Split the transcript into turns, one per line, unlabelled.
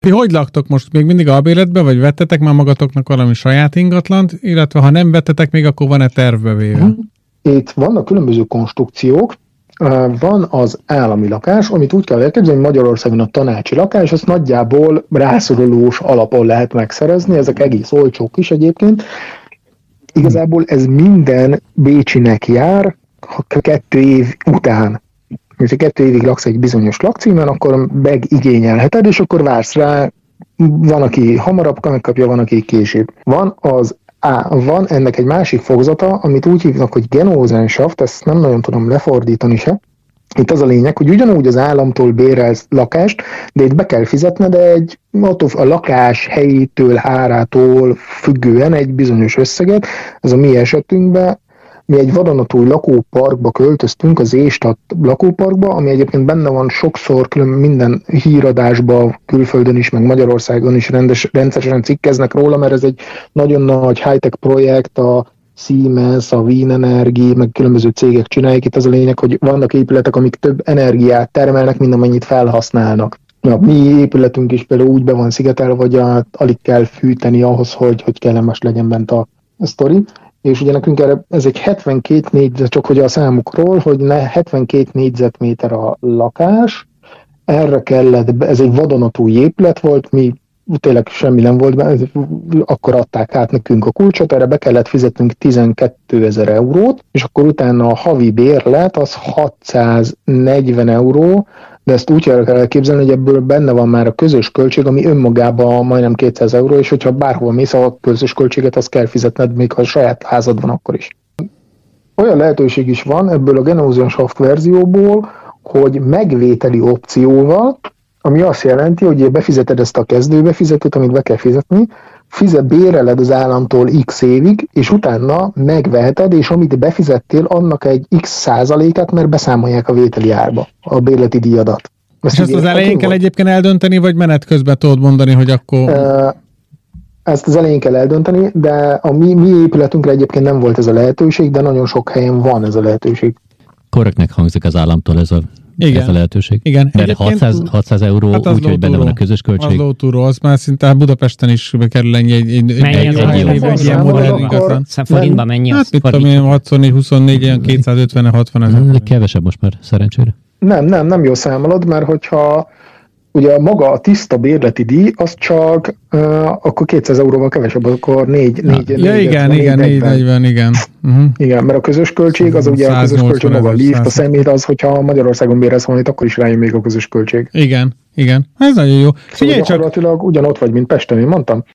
Ti hogy laktok most? Még mindig albéletbe, vagy vettetek már magatoknak valami saját ingatlant, illetve ha nem vettetek még, akkor van-e tervbe véve? Mhm.
Itt vannak különböző konstrukciók, van az állami lakás, amit úgy kell elképzelni, hogy Magyarországon a tanácsi lakás, azt nagyjából rászorulós alapon lehet megszerezni, ezek egész olcsók is egyébként. Igazából ez minden Bécsinek jár, ha kettő év után ha kettő évig laksz egy bizonyos lakcímen, akkor megigényelheted, és akkor vársz rá, van, aki hamarabb megkapja, van, aki később. Van az Á, van ennek egy másik fogzata, amit úgy hívnak, hogy Genózenschaft, ezt nem nagyon tudom lefordítani se. Itt az a lényeg, hogy ugyanúgy az államtól bérelsz lakást, de itt be kell fizetni, de egy a lakás helyétől, árától függően egy bizonyos összeget. Ez a mi esetünkben mi egy vadonatúj lakóparkba költöztünk, az Éstat lakóparkba, ami egyébként benne van sokszor külön minden híradásba, külföldön is, meg Magyarországon is rendes, rendszeresen cikkeznek róla, mert ez egy nagyon nagy high-tech projekt, a Siemens, a Wien Energy, meg különböző cégek csinálják. Itt az a lényeg, hogy vannak épületek, amik több energiát termelnek, mint amennyit felhasználnak. A mi épületünk is például úgy be van szigetelve, hogy alig kell fűteni ahhoz, hogy, hogy kellemes legyen bent a, a sztori és ugye nekünk erre, ez egy 72 négyzet, csak hogy a számukról, hogy ne 72 négyzetméter a lakás, erre kellett, ez egy vadonatúj épület volt, mi tényleg semmi nem volt benne, akkor adták át nekünk a kulcsot, erre be kellett fizetnünk 12 ezer eurót, és akkor utána a havi bérlet az 640 euró, de ezt úgy kell elképzelni, hogy ebből benne van már a közös költség, ami önmagában majdnem 200 euró, és hogyha bárhol mész, a közös költséget azt kell fizetned, még ha a saját házad van akkor is. Olyan lehetőség is van ebből a Genosian Soft verzióból, hogy megvételi opcióval, ami azt jelenti, hogy befizeted ezt a kezdőbefizetőt, amit be kell fizetni, fizet, béreled az államtól x évig, és utána megveheted, és amit befizettél, annak egy x százalékát, mert beszámolják a vételi árba, a bérleti díjadat.
Ezt és ezt az elején kell egyébként eldönteni, vagy menet közben tudod mondani, hogy akkor...
Ezt az elején kell eldönteni, de a mi, mi épületünkre egyébként nem volt ez a lehetőség, de nagyon sok helyen van ez a lehetőség.
Korrektnek hangzik az államtól ez a igen. ez a lehetőség.
Igen.
Mert 600, 600 euró, hát úgyhogy benne van a közös költség. Az
lótúró, az már szinte Budapesten is kerül ennyi egy, egy,
egy, egy, egy, egy ilyen modern ingatlan. Forintban mennyi az?
Hát mit tudom én, 64, 24, ilyen 250-60 ezer.
Kevesebb most már, szerencsére.
Nem, nem, nem jó számolod, mert hogyha ugye maga a tiszta bérleti díj, az csak uh, akkor 200 euróval kevesebb, akkor 4, 4,
Ja, 4 igen, 4, igen, 440, igen.
Uh-huh. Igen, mert a közös költség, az ugye a közös költség maga a lift, a szemét az, hogyha Magyarországon bérez valamit, akkor is rájön még a közös költség.
Igen, igen. Ez nagyon jó.
Szóval Figyelj csak... gyakorlatilag ugyanott vagy, mint Pesten, én mondtam.